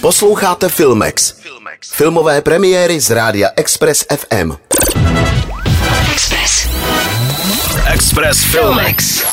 Posloucháte Filmex. Filmové premiéry z rádia Express FM. Express. Express Filmex.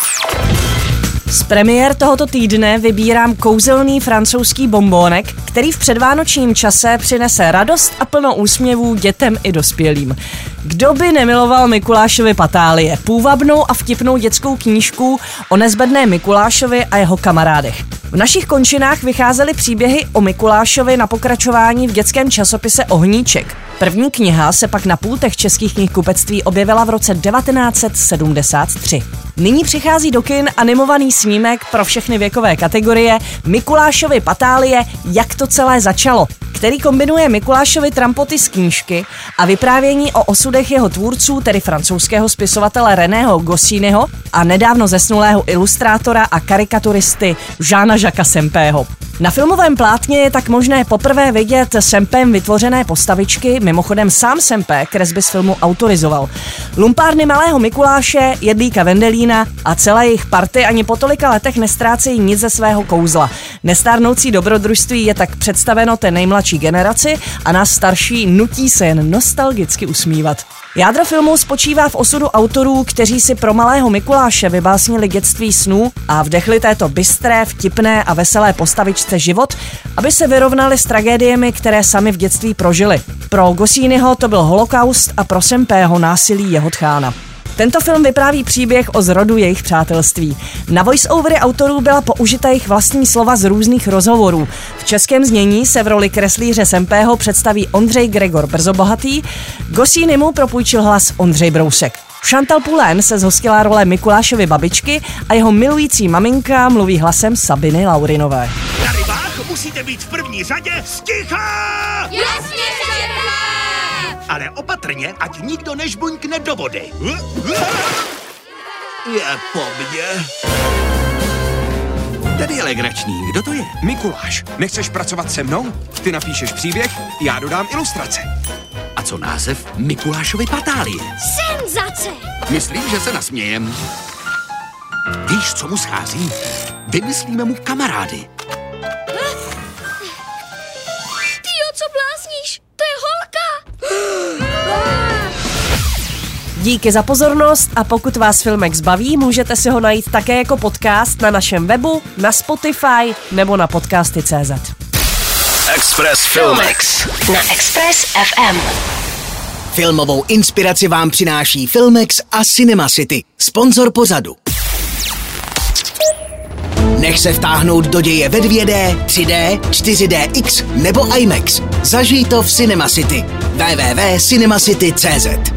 Z premiér tohoto týdne vybírám kouzelný francouzský bombónek, který v předvánočním čase přinese radost a plno úsměvů dětem i dospělým. Kdo by nemiloval Mikulášovi patálie, půvabnou a vtipnou dětskou knížku o nezbedné Mikulášovi a jeho kamarádech. V našich končinách vycházely příběhy o Mikulášovi na pokračování v dětském časopise Ohníček. První kniha se pak na pultech českých knihkupectví objevila v roce 1973. Nyní přichází do kin animovaný snímek pro všechny věkové kategorie Mikulášovi patálie Jak to celé začalo, který kombinuje Mikulášovi trampoty z knížky a vyprávění o osudech jeho tvůrců, tedy francouzského spisovatele Reného Gosciniho a nedávno zesnulého ilustrátora a karikaturisty Žána Žaka Sempého. Na filmovém plátně je tak možné poprvé vidět Sempem vytvořené postavičky, mimochodem sám Sempe kresby z filmu autorizoval. Lumpárny malého Mikuláše, Jedlíka Vendelína a celé jejich party ani po tolika letech nestrácejí nic ze svého kouzla. Nestárnoucí dobrodružství je tak představeno té nejmladší generaci a nás starší nutí se jen nostalgicky usmívat. Jádro filmu spočívá v osudu autorů, kteří si pro malého Mikuláše vybásnili dětství snů a vdechli této bystré, vtipné a veselé postavičce život, aby se vyrovnali s tragédiemi, které sami v dětství prožili. Pro Gosínyho to byl holokaust a pro Sempého násilí jeho tchána. Tento film vypráví příběh o zrodu jejich přátelství. Na voice-overy autorů byla použita jejich vlastní slova z různých rozhovorů. V českém znění se v roli kreslíře Sempého představí Ondřej Gregor Brzobohatý, Gosíny mu propůjčil hlas Ondřej Brousek. Chantal Poulain se zhostila role Mikulášovy babičky a jeho milující maminka mluví hlasem Sabiny Laurinové. Musíte být v první řadě sticha! Jasně, šéfe! Ale opatrně, ať nikdo nežbuňkne do vody. Je po mně. Tady je legrační. Kdo to je? Mikuláš. Nechceš pracovat se mnou? Ty napíšeš příběh, já dodám ilustrace. A co název Mikulášovy patálie? Senzace! Myslím, že se nasmějem. Víš, co mu schází? Vymyslíme mu kamarády. Díky za pozornost a pokud vás Filmex baví, můžete si ho najít také jako podcast na našem webu, na Spotify nebo na podcasty.cz. Express Filmex. Na Express FM. Filmovou inspiraci vám přináší Filmex a Cinema City, sponzor pořadu. Nech se vtáhnout do děje ve 2D, 3D, 4DX nebo IMAX. Zažij to v Cinema City. www.cinemacity.cz